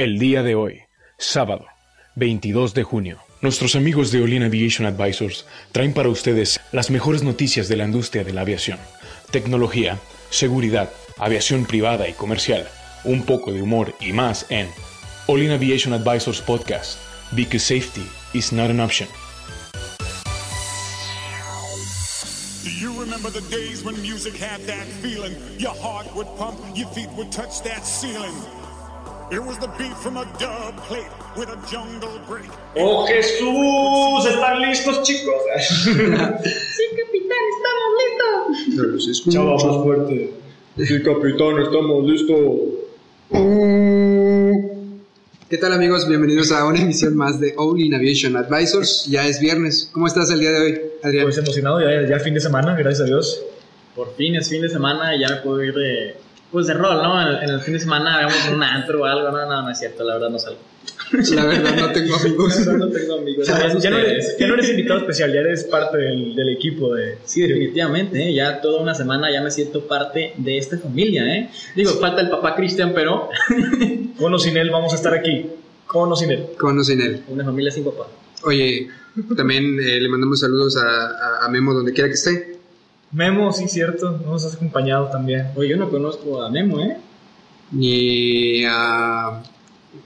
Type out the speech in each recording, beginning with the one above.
El día de hoy, sábado, 22 de junio, nuestros amigos de Olin Aviation Advisors traen para ustedes las mejores noticias de la industria de la aviación, tecnología, seguridad, aviación privada y comercial, un poco de humor y más en Olin Aviation Advisors Podcast, because safety is not an option. Do you remember the days when music had that feeling? Your heart would pump, your feet would touch that ceiling. ¡Oh Jesús! ¿Están listos, chicos? Sí, capitán, estamos listos. No los escucho. Chava, más fuerte. Sí, capitán, estamos listos. ¿Qué tal amigos? Bienvenidos a una emisión más de All in Aviation Advisors. Ya es viernes. ¿Cómo estás el día de hoy, Adrián? Pues emocionado, ya, ya fin de semana, gracias a Dios. Por fin es fin de semana y ya me puedo ir de. Pues de rol, ¿no? En, en el fin de semana hagamos un antro o algo. No, no, no es cierto, la verdad no salgo. La verdad no tengo amigos. no tengo amigos. Ya, no eres, ya no eres invitado especial, ya eres parte del, del equipo de... Sí, definitivamente, ¿eh? ya toda una semana ya me siento parte de esta familia, ¿eh? Digo, falta el papá Cristian, pero Con o sin él vamos a estar aquí. Con o sin él. Con o sin él. una familia sin papá. Oye, también eh, le mandamos saludos a, a- a Memo donde quiera que esté. Memo, sí, cierto, nos has acompañado también. Oye, yo no conozco a Memo, ¿eh? Y a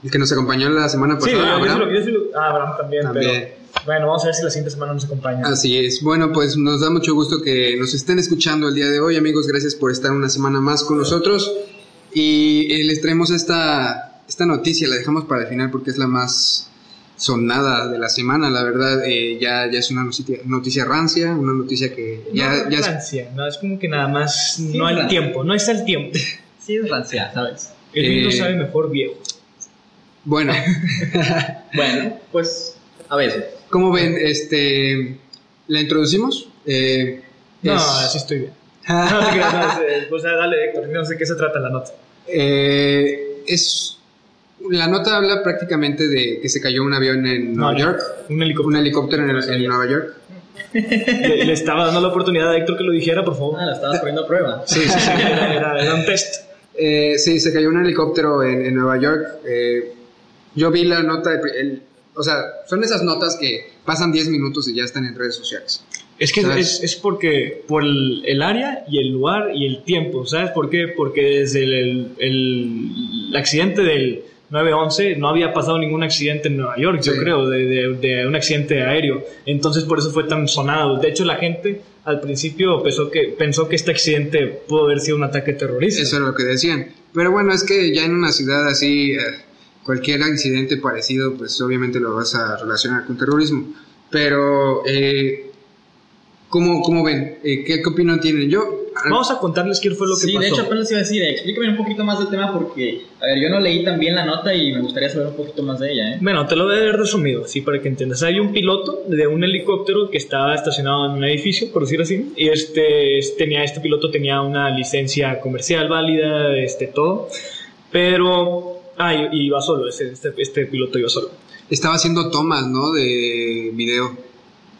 el que nos acompañó la semana Sí, pasada, yo sí Abraham. yo lo- ah, Abraham también, También. pero... Bueno, vamos a ver si la siguiente semana nos acompaña. Así es. Bueno, pues nos da mucho gusto que nos estén escuchando el día de hoy, amigos. Gracias por estar una semana más con nosotros. Y eh, les traemos esta, esta noticia, la dejamos para el final porque es la más sonada de la semana, la verdad. eh, ya, ya es una noticia, noticia rancia, una noticia que ya, no, ya es- rancia, no, es como que nada más Sí, no hay rancia. tiempo, no está el tiempo. Sí, es rancia, ¿sabes? El vino Eh, sabe mejor viejo. Bueno, Bueno, pues a veces. ¿cómo ven? Este, ¿La introducimos? Eh, No, es- así estoy bien. No te creas, no, es- pues dale, Héctor, no sé de qué se trata la nota. Eh, es la nota habla prácticamente de que se cayó un avión en No, Nueva no, York, Un helicóptero. un helicóptero en, en Nueva York. Le, le estaba dando la oportunidad a Héctor que lo dijera, por favor. Ah, la estabas poniendo a prueba. Sí, sí, sí. Era, era- era un test. Eh, sí, se cayó un helicóptero en, en Nueva York. Eh, yo vi la nota, de el- o sea, son esas notas que pasan 10 minutos y ya están en redes sociales. Es que es, es porque por el, el área y el lugar y el tiempo, ¿sabes por qué? Porque desde el, el- el- el accidente del 9-11 no había pasado ningún accidente en Nueva York, yo creo, de, de- de un accidente aéreo. Entonces por eso fue tan sonado. De hecho la gente al principio pensó que, pensó que este accidente pudo haber sido un ataque terrorista. Eso era lo que decían. Pero bueno, es que ya en una ciudad así, eh, cualquier incidente parecido, pues obviamente lo vas a relacionar con terrorismo. Pero, eh, ¿cómo, cómo ven? Eh, ¿qué, ¿Qué opinión tienen? Yo, Vamos a contarles qué fue lo que Sí, pasó. de hecho apenas iba a decir, eh, explícame un poquito más del tema porque, a ver, yo no leí tan bien la nota y me gustaría saber un poquito más de ella, ¿eh? Bueno, te lo voy a ver resumido, así para que entiendas. Hay un piloto de un helicóptero que estaba estacionado en un edificio, por decir así, y este, es- tenía, este piloto tenía una licencia comercial válida, este, todo, pero... Ah, y, y iba solo, este, este, este piloto iba solo. estaba haciendo tomas, ¿no? De video.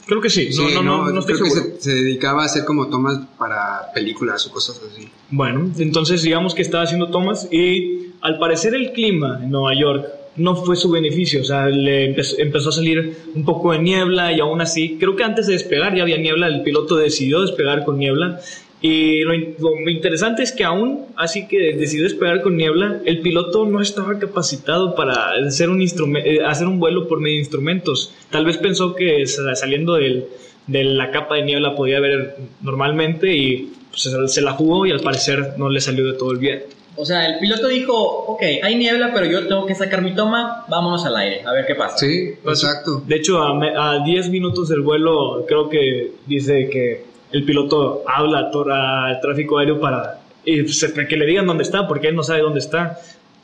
Creo que sí, no, Sí, no, no, no estoy creo seguro. que se, se dedicaba a hacer como tomas para películas o cosas así. Bueno, entonces digamos que estaba haciendo tomas y al parecer el clima en Nueva York no fue su beneficio, o sea, le empezó, empezó a salir un poco de niebla y aún así, creo que antes de despegar ya había niebla, el piloto decidió despegar con niebla y lo, lo interesante es que aún así que decidió despegar con niebla, el piloto no estaba capacitado para hacer un, eh, hacer un vuelo por medio de instrumentos, tal vez pensó que sa- saliendo del, de la capa de niebla podía ver normalmente y pues, se- la jugó y al parecer no le salió de todo el bien. O sea, el piloto dijo, ok, hay niebla, pero yo tengo que sacar mi toma, vámonos al aire, a ver qué pasa. Sí, Pues, exacto. De hecho, a 10 minutos del vuelo, creo que dice que el piloto habla al tráfico aéreo para y, que le digan dónde está, porque él no sabe dónde está.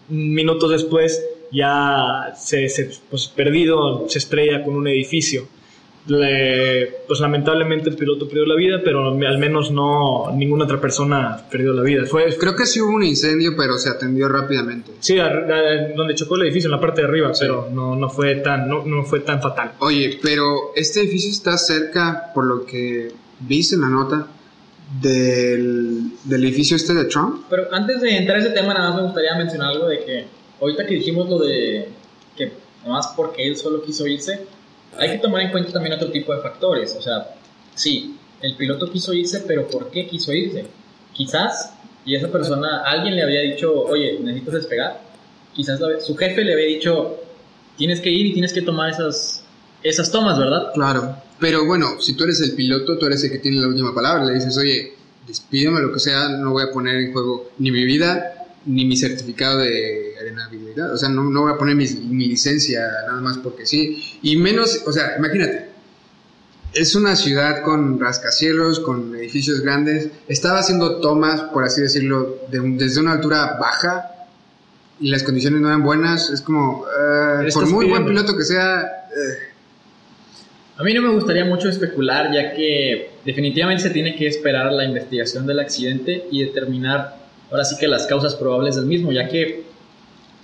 Minutos después, ya se, se, pues, perdido, se estrella con un edificio. Le- pues lamentablemente el piloto perdió la vida, pero al menos no ninguna otra persona perdió la vida. Fue, Creo que sí hubo un incendio, pero se atendió rápidamente. sí, a- a- donde chocó el edificio, en la parte de arriba, pero no, no, fue tan, no, no fue tan fatal. Oye, pero este edificio está cerca, por lo que viste en la nota, del, del edificio este de Trump. Pero antes de entrar a ese tema, nada más me gustaría mencionar algo de que ahorita que dijimos lo de que nomás porque él solo quiso irse, hay que tomar en cuenta también otro tipo de factores. O sea, sí, el piloto quiso irse, pero ¿por qué quiso irse? Quizás, y esa persona, alguien le había dicho, oye, necesitas despegar. Quizás su jefe le había dicho, tienes que ir y tienes que tomar esas, esas tomas, ¿verdad? Claro. Pero bueno, si tú eres el piloto, tú eres el que tiene la última palabra. Le dices, oye, despídeme lo que sea, no voy a poner en juego ni mi vida ni mi certificado de arenabilidad. O sea, no, no voy a poner mi, mi licencia nada más porque sí. Y menos, o sea, imagínate. Es una ciudad con rascacielos, con edificios grandes. Estaba haciendo tomas, por así decirlo, de un- desde una altura baja y las condiciones no eran buenas. Es como, Estás por muy buen piloto que sea, eh, A mí no me gustaría mucho especular, ya que definitivamente se tiene que esperar la investigación del accidente y determinar ahora sí que las causas probables del mismo, ya que,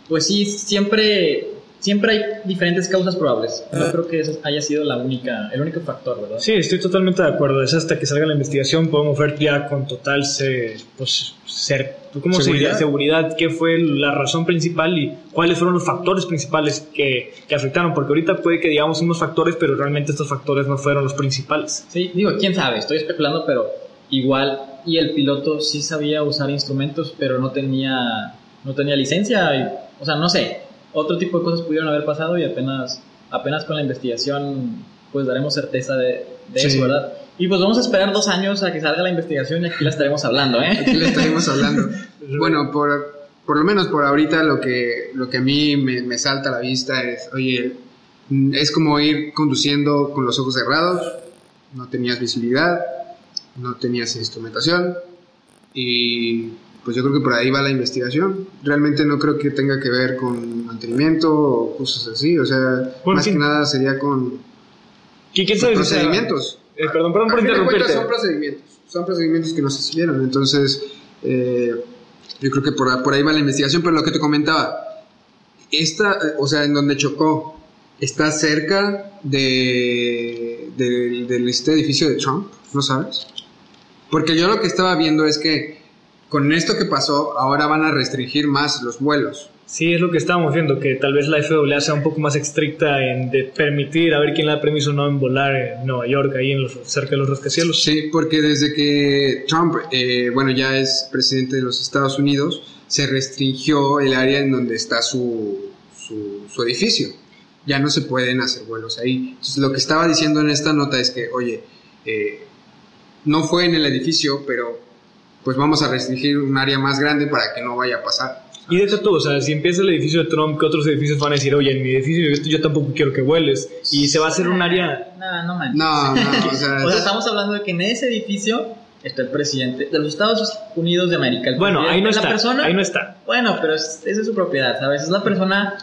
pues sí, siempre, siempre hay diferentes causas probables. No creo que eso haya sido la única, el único factor, ¿verdad? Sí, estoy totalmente de acuerdo. Es hasta que salga la investigación podemos ver ya con total se, pues, ser, ¿cómo se? Seguridad. seguridad qué fue la razón principal y cuáles fueron los factores principales que, que afectaron. Porque ahorita puede que digamos unos factores, pero realmente estos factores no fueron los principales. Sí, digo, quién sabe, estoy especulando, pero igual, y el piloto sí sabía usar instrumentos, pero no tenía, no tenía licencia, y- o sea, no sé, otro tipo de cosas pudieron haber pasado y apenas, apenas con la investigación, pues daremos certeza de, de Sí. eso, ¿verdad? Y pues vamos a esperar dos años a que salga la investigación y aquí la estaremos hablando, ¿eh? Aquí le estaremos hablando. bueno, por, por lo menos por ahorita lo que, lo que a mí me, me salta a la vista es, oye, es como ir conduciendo con los ojos cerrados, no tenías visibilidad, no tenías instrumentación y pues yo creo que por ahí va la investigación. Realmente no creo que tenga que ver con mantenimiento o cosas así, o sea, Bueno, más sí. que nada sería con ¿Qui- ¿Quién sabe? si sea- procedimientos. Eh, perdón, perdón por de interrumpirte. son procedimientos, son procedimientos que no se siguieron. Entonces, eh, yo creo que por, por ahí va la investigación, pero lo que te comentaba, esta, eh, o sea, en donde chocó, está cerca de, del- del este edificio de Trump, ¿no sabes? Porque yo lo que estaba viendo es que con esto que pasó, ahora van a restringir más los vuelos. Sí, es lo que estábamos viendo, que tal vez la FAA sea un poco más estricta en de permitir a ver quién le da permiso o no en volar en Nueva York, ahí en los, cerca de los rascacielos. Sí, porque desde que Trump, eh, bueno, ya es presidente de los Estados Unidos, se restringió el área en donde está su, su, su edificio. Ya no se pueden hacer vuelos ahí. Entonces, lo que estaba diciendo en esta nota es que, oye, eh, no fue en el edificio, pero pues vamos a restringir un área más grande para que no vaya a pasar. Y de hecho tú, o sea, si empieza el edificio de Trump, que otros edificios van a decir, oye, en mi edificio yo, tampoco quiero que vueles? Y se va a hacer un área... No, no manches. No, no, o sea, O sea, estamos hablando de que en ese edificio está el presidente de los Estados Unidos de América. El Bueno, ahí no está, la persona, ahí no está. Bueno, pero es, esa es su propiedad, ¿sabes? Es la persona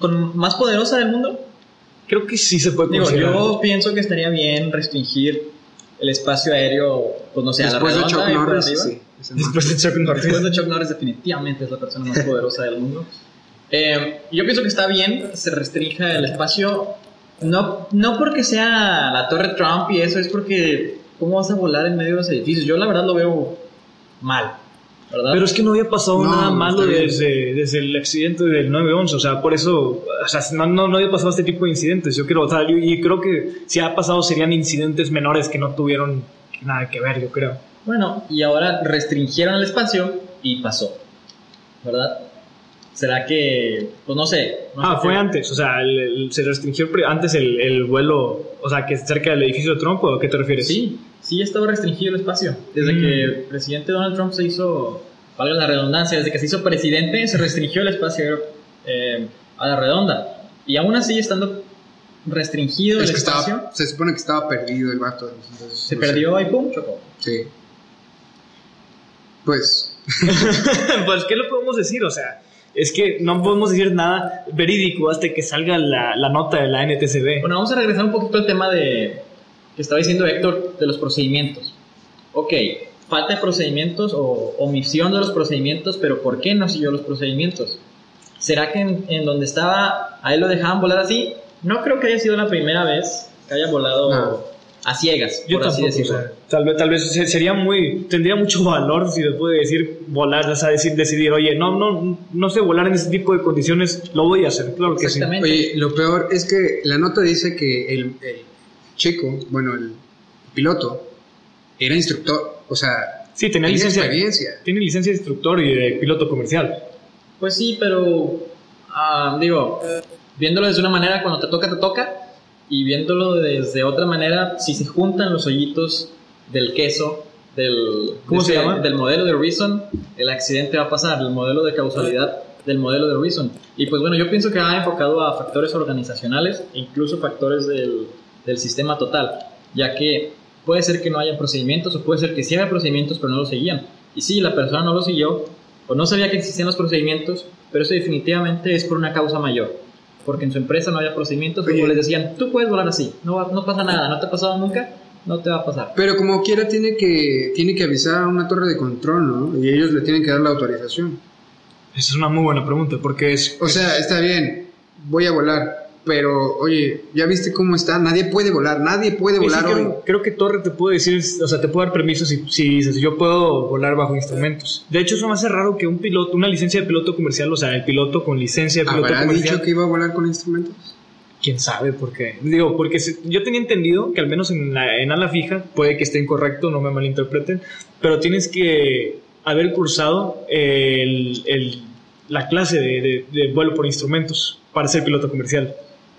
con más poderosa del mundo. Creo que sí se puede Digo, yo pienso que estaría bien restringir el espacio aéreo, pues no sé, después a de la Chuck redonda y por Norris, arriba. sí. Después de Chuck Norris. Después de Chuck Norris definitivamente es la persona más poderosa del mundo. Eh, yo pienso que está bien se restrinja el espacio, no, no porque sea la Torre Trump y eso, es porque ¿cómo vas a volar en medio de los edificios? Yo la verdad lo veo mal, ¿verdad? Pero es que no había pasado No, nada malo desde, desde el accidente del 9-11, o sea, por eso, o sea, no, no, no había pasado este tipo de incidentes, yo creo, o sea, yo- y creo que si ha pasado serían incidentes menores que no tuvieron nada que ver, yo creo. Bueno, y ahora restringieron el espacio y pasó, ¿verdad? ¿Será que, pues no sé? no ah, sé fue qué- antes, o sea, el- el- se restringió antes el, el vuelo, o sea, que cerca del edificio de Trump, ¿o a qué te refieres? Sí, sí estaba restringido el espacio. Desde Mm. que el presidente Donald Trump se hizo, valga la redundancia, desde que se hizo presidente, se restringió el espacio eh, a la redonda. Y aún así, estando restringido Es el que espacio, estaba, se supone que estaba perdido el vato. entonces, se no sé. perdió y pum, chocó. Sí. Pues, pues, ¿qué le podemos decir? O sea, es que no podemos decir nada verídico hasta que salga la, la nota de la NTCB. Bueno, vamos a regresar un poquito al tema de que estaba diciendo Héctor de los procedimientos. Ok, falta de procedimientos o omisión de los procedimientos, pero ¿por qué no siguió los procedimientos? ¿Será que en, en donde estaba a él lo dejaban volar así? No creo que haya sido la primera vez que haya volado No. A ciegas, Yo por así tampoco, decirlo. o sea, tal vez, tal vez se- sería muy, tendría mucho valor si se puede decir volar, o sea, decir, decidir, oye, no, no, no sé volar en ese tipo de condiciones, lo voy a hacer, claro que sí. Exactamente. Oye, lo peor es que la nota dice que el, el chico, bueno, el piloto, era instructor, o sea, Sí, tenía licencia, experiencia. tiene licencia de instructor y de piloto comercial. Pues sí, pero ah, digo, viéndolo desde una manera, cuando te toca, te toca, y viéndolo desde otra manera, si se juntan los hoyitos del queso, del, ¿Cómo de se llama? del modelo de Reason, el accidente va a pasar, el modelo de causalidad del modelo de Reason. Y pues bueno, yo pienso que va enfocado a factores organizacionales, e incluso factores del, del sistema total, ya que puede ser que no haya procedimientos, o puede ser que sí haya procedimientos, pero no los seguían. Y sí, la persona no lo siguió, o no sabía que existían los procedimientos, pero eso definitivamente es por una causa mayor. Porque en su empresa no había procedimientos, Oye. o les decían, tú puedes volar así, no, va- no pasa nada, no te ha pasado nunca, no te va a pasar. Pero como quiera tiene que, tiene que avisar a una torre de control, ¿no? Y ellos le tienen que dar la autorización. Esa es una muy buena pregunta, porque es... O sea, está bien, voy a volar, pero oye, ¿ya viste cómo está? Nadie puede volar, nadie puede Sí, sí, volar hoy. creo, creo que Torre te puede decir, o sea, te puede dar permiso si, si dices, yo puedo volar bajo instrumentos. De hecho, eso me hace raro que un piloto, una licencia de piloto comercial, o sea, el piloto con licencia de piloto ¿Habrá comercial, dicho que iba a volar con instrumentos? quién sabe por qué. Digo, porque yo tenía entendido que al menos en, la, en ala fija, puede que esté incorrecto, no me malinterpreten, pero tienes que haber cursado el- el- la clase de, de- de vuelo por instrumentos para ser piloto comercial.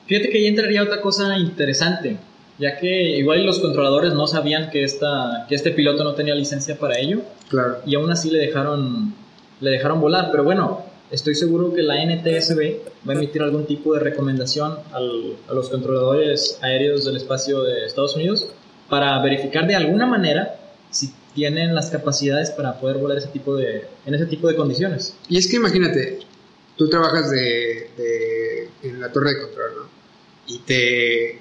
Fíjate que ahí entraría otra cosa interesante, ya que igual los controladores no sabían que, esta, que este piloto no tenía licencia para ello, Claro. y aún así le dejaron, le dejaron volar. Pero bueno, estoy seguro que la NTSB va a emitir algún tipo de recomendación al- a los controladores aéreos del espacio de Estados Unidos para verificar de alguna manera si tienen las capacidades para poder volar ese tipo de, en ese tipo de condiciones. Y es que imagínate, tú trabajas de, de- en la torre de control, ¿no? Y te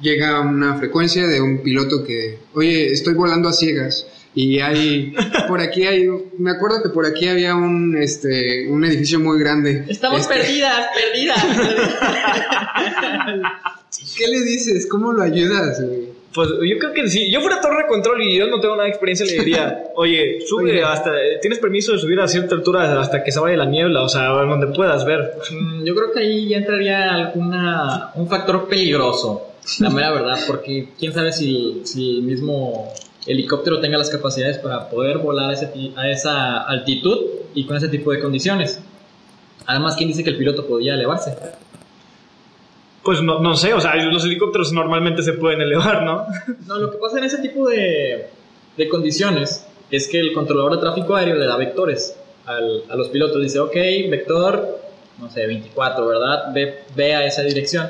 llega una frecuencia de un piloto que, oye, estoy volando a ciegas. Y hay, por aquí hay, me acuerdo que por aquí había un, este, un edificio muy grande. Estamos Este, perdidas, perdidas. ¿Qué le dices? ¿Cómo lo ayudas, güey? Pues yo creo que si yo fuera torre de control y yo no tengo nada de experiencia, le diría, oye, sube Oye. hasta, tienes permiso de subir a cierta altura hasta que se vaya la niebla, o sea, donde puedas ver. Mm, Yo creo que ahí ya entraría alguna, un factor peligroso, la mera verdad, porque quién sabe si, si el mismo helicóptero tenga las capacidades para poder volar a, ese a esa altitud y con ese tipo de condiciones. Además, ¿quién dice que el piloto podía elevarse? Pues no, no sé, o sea, los helicópteros normalmente se pueden elevar, ¿no? No, lo que pasa en ese tipo de, de condiciones es que el controlador de tráfico aéreo le da vectores al- a los pilotos. Dice, ok, vector, no sé, 24, ¿verdad? Ve, ve a esa dirección.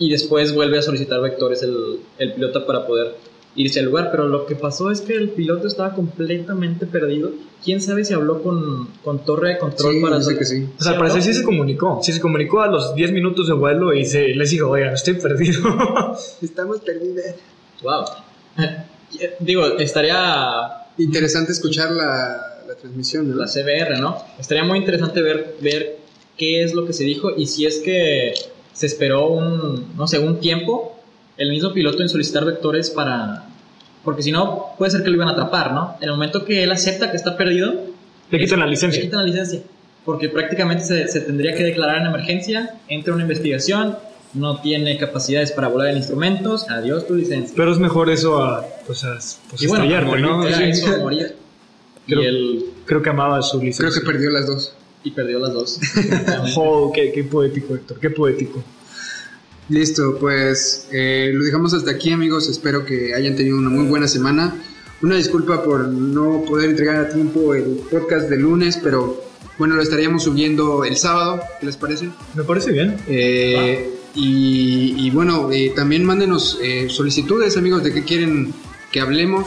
Y después vuelve a solicitar vectores el, el piloto para poder irse al lugar. Pero lo que pasó es que el piloto estaba completamente perdido. ¿Quién sabe si habló con, con torre de control Sí, para... dice que sí. O sea, al parecer sí se comunicó, sí se comunicó a los 10 minutos de vuelo y se, les dijo, oigan, estoy perdido. Estamos perdidas. Wow. Digo, estaría Interesante escuchar la, la transmisión, ¿no? la CBR, ¿no? Estaría muy interesante ver, ver qué es lo que se dijo y si es que se esperó un, no sé, un tiempo el mismo piloto en solicitar vectores para... Porque si no, puede ser que lo iban a atrapar, ¿no? En el momento que él acepta que está perdido, Le quitan la le licencia. quitan la licencia. Porque prácticamente se, se tendría que declarar en emergencia, entra una investigación, no tiene capacidades para volar en instrumentos, adiós tu licencia. Pero es mejor eso a, pues, a pues, y bueno, estrellarte, morir, ¿no? era Sí. eso, morir. Creo- Y, él, Creo que amaba su Creo licencia. que perdió las dos. y perdió las dos. Oh, qué, qué poético, Héctor, qué poético. Listo, pues eh, lo dejamos hasta aquí amigos, espero que hayan tenido una muy buena semana. Una disculpa por no poder entregar a tiempo el podcast de lunes, pero bueno, lo estaríamos subiendo el sábado, ¿qué les parece? Me parece bien. Eh, y, y bueno, eh, también mándenos eh, solicitudes amigos de qué quieren que hablemos,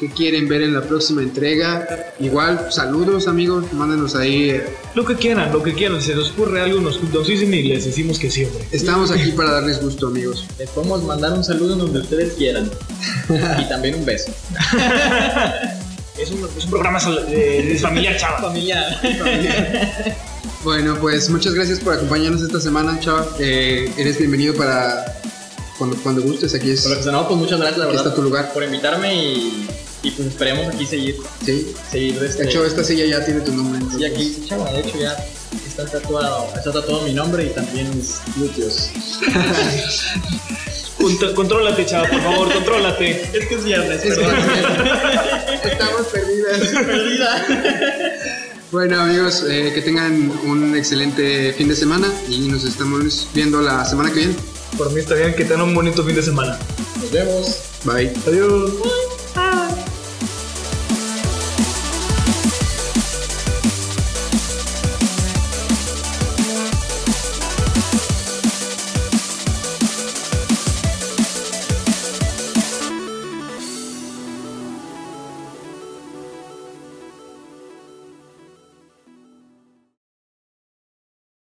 qué quieren ver en la próxima entrega. Igual, saludos amigos, mándenos ahí. eh, Lo que quieran, lo que quieran. Si se les ocurre algo, nos, nos dicen y les decimos que sí, hombre. Estamos aquí para darles gusto amigos. Les podemos mandar un saludo en donde ustedes quieran. y también un beso. Es un, es un programa de familiar, chava. Familia. Bueno, pues muchas gracias por acompañarnos esta semana, Chava. Eh, eres bienvenido para cuando, cuando gustes, aquí es. Por lo que sonó, pues muchas gracias, la Aquí verdad. está tu lugar. Por invitarme y, y pues esperemos aquí seguir. Sí. Seguir este. De hecho, esta silla ya tiene tu nombre. Entonces. aquí, chava, de hecho ya está tatuado, está tatuado mi nombre y también mis glúteos. Contr- Contrólate, chava, por favor, contrólate. Es que es viernes, Es perdón. que- Estamos perdidas. Bueno amigos, eh, que tengan un excelente fin de semana y nos estamos viendo la semana que viene. Por mí está bien que tengan un bonito fin de semana. Nos vemos. Bye. Adiós.